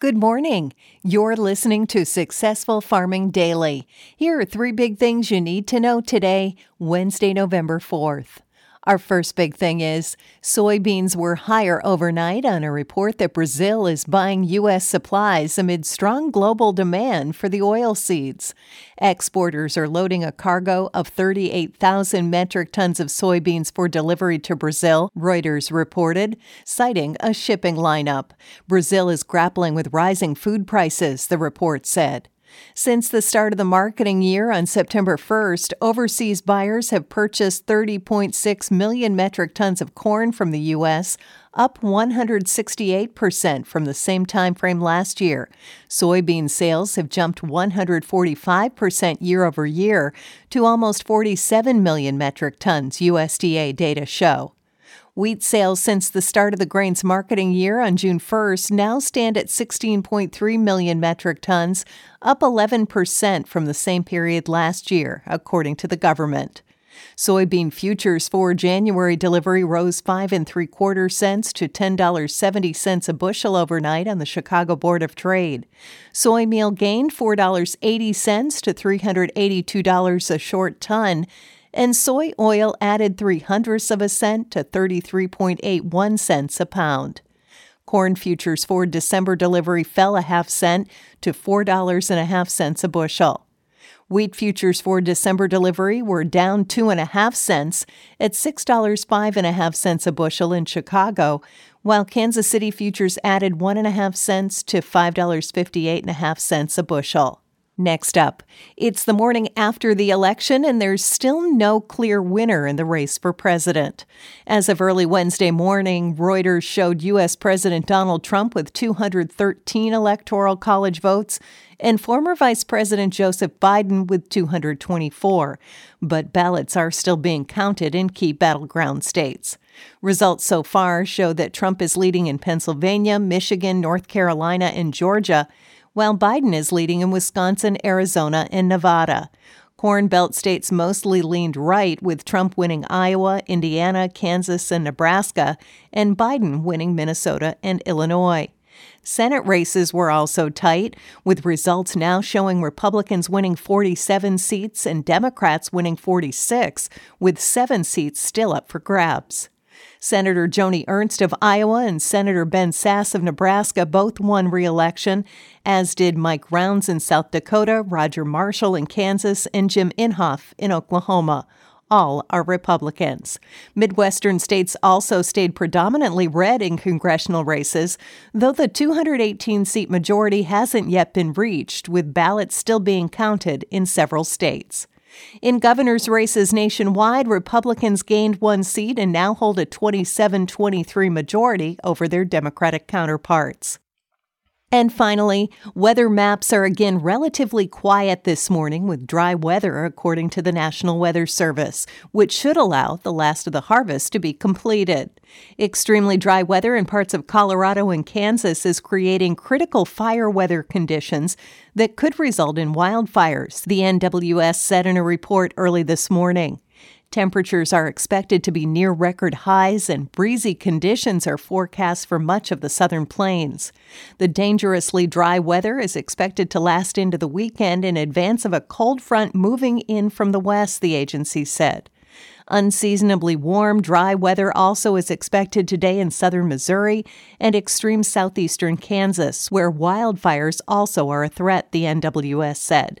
Good morning. You're listening to Successful Farming Daily. Here are three big things you need to know today, Wednesday, November 4th. Our first big thing is soybeans were higher overnight on a report that Brazil is buying U.S. supplies amid strong global demand for the oil seeds. Exporters are loading a cargo of 38,000 metric tons of soybeans for delivery to Brazil, Reuters reported, citing a shipping lineup. Brazil is grappling with rising food prices, the report said. Since the start of the marketing year on September 1st, overseas buyers have purchased 30.6 million metric tons of corn from the U.S., up 168% from the same time frame last year. Soybean sales have jumped 145% year over year to almost 47 million metric tons, USDA data show. Wheat sales since the start of the grain's marketing year on June 1st now stand at 16.3 million metric tons, up 11% from the same period last year, according to the government. Soybean futures for January delivery rose five and three quarter cents to ten dollars seventy cents a bushel overnight on the Chicago Board of Trade. Soy meal gained four dollars eighty cents to three hundred eighty two dollars a short ton and soy oil added three hundredths of a cent to 33.81 cents a pound. Corn futures for December delivery fell a half cent to four dollars and a half cents a bushel. Wheat futures for December delivery were down two and a half cents at six dollars five and a half cents a bushel in Chicago, while Kansas City futures added one and a half cents to five dollars fifty eight and a half cents a bushel. Next up, it's the morning after the election, and there's still no clear winner in the race for president. As of early Wednesday morning, Reuters showed U.S. President Donald Trump with 213 Electoral College votes and former Vice President Joseph Biden with 224. But ballots are still being counted in key battleground states. Results so far show that Trump is leading in Pennsylvania, Michigan, North Carolina, and Georgia while Biden is leading in Wisconsin, Arizona, and Nevada. Corn Belt states mostly leaned right, with Trump winning Iowa, Indiana, Kansas, and Nebraska, and Biden winning Minnesota and Illinois. Senate races were also tight, with results now showing Republicans winning 47 seats and Democrats winning 46, with seven seats still up for grabs. Senator Joni Ernst of Iowa and Senator Ben Sasse of Nebraska both won re election, as did Mike Rounds in South Dakota, Roger Marshall in Kansas, and Jim Inhofe in Oklahoma. All are Republicans. Midwestern states also stayed predominantly red in congressional races, though the 218 seat majority hasn't yet been reached, with ballots still being counted in several states. In governor's races nationwide, Republicans gained one seat and now hold a 27 23 majority over their Democratic counterparts. And finally, weather maps are again relatively quiet this morning with dry weather, according to the National Weather Service, which should allow the last of the harvest to be completed. Extremely dry weather in parts of Colorado and Kansas is creating critical fire weather conditions that could result in wildfires, the NWS said in a report early this morning. Temperatures are expected to be near record highs, and breezy conditions are forecast for much of the southern plains. The dangerously dry weather is expected to last into the weekend in advance of a cold front moving in from the west, the agency said. Unseasonably warm, dry weather also is expected today in southern Missouri and extreme southeastern Kansas, where wildfires also are a threat, the NWS said.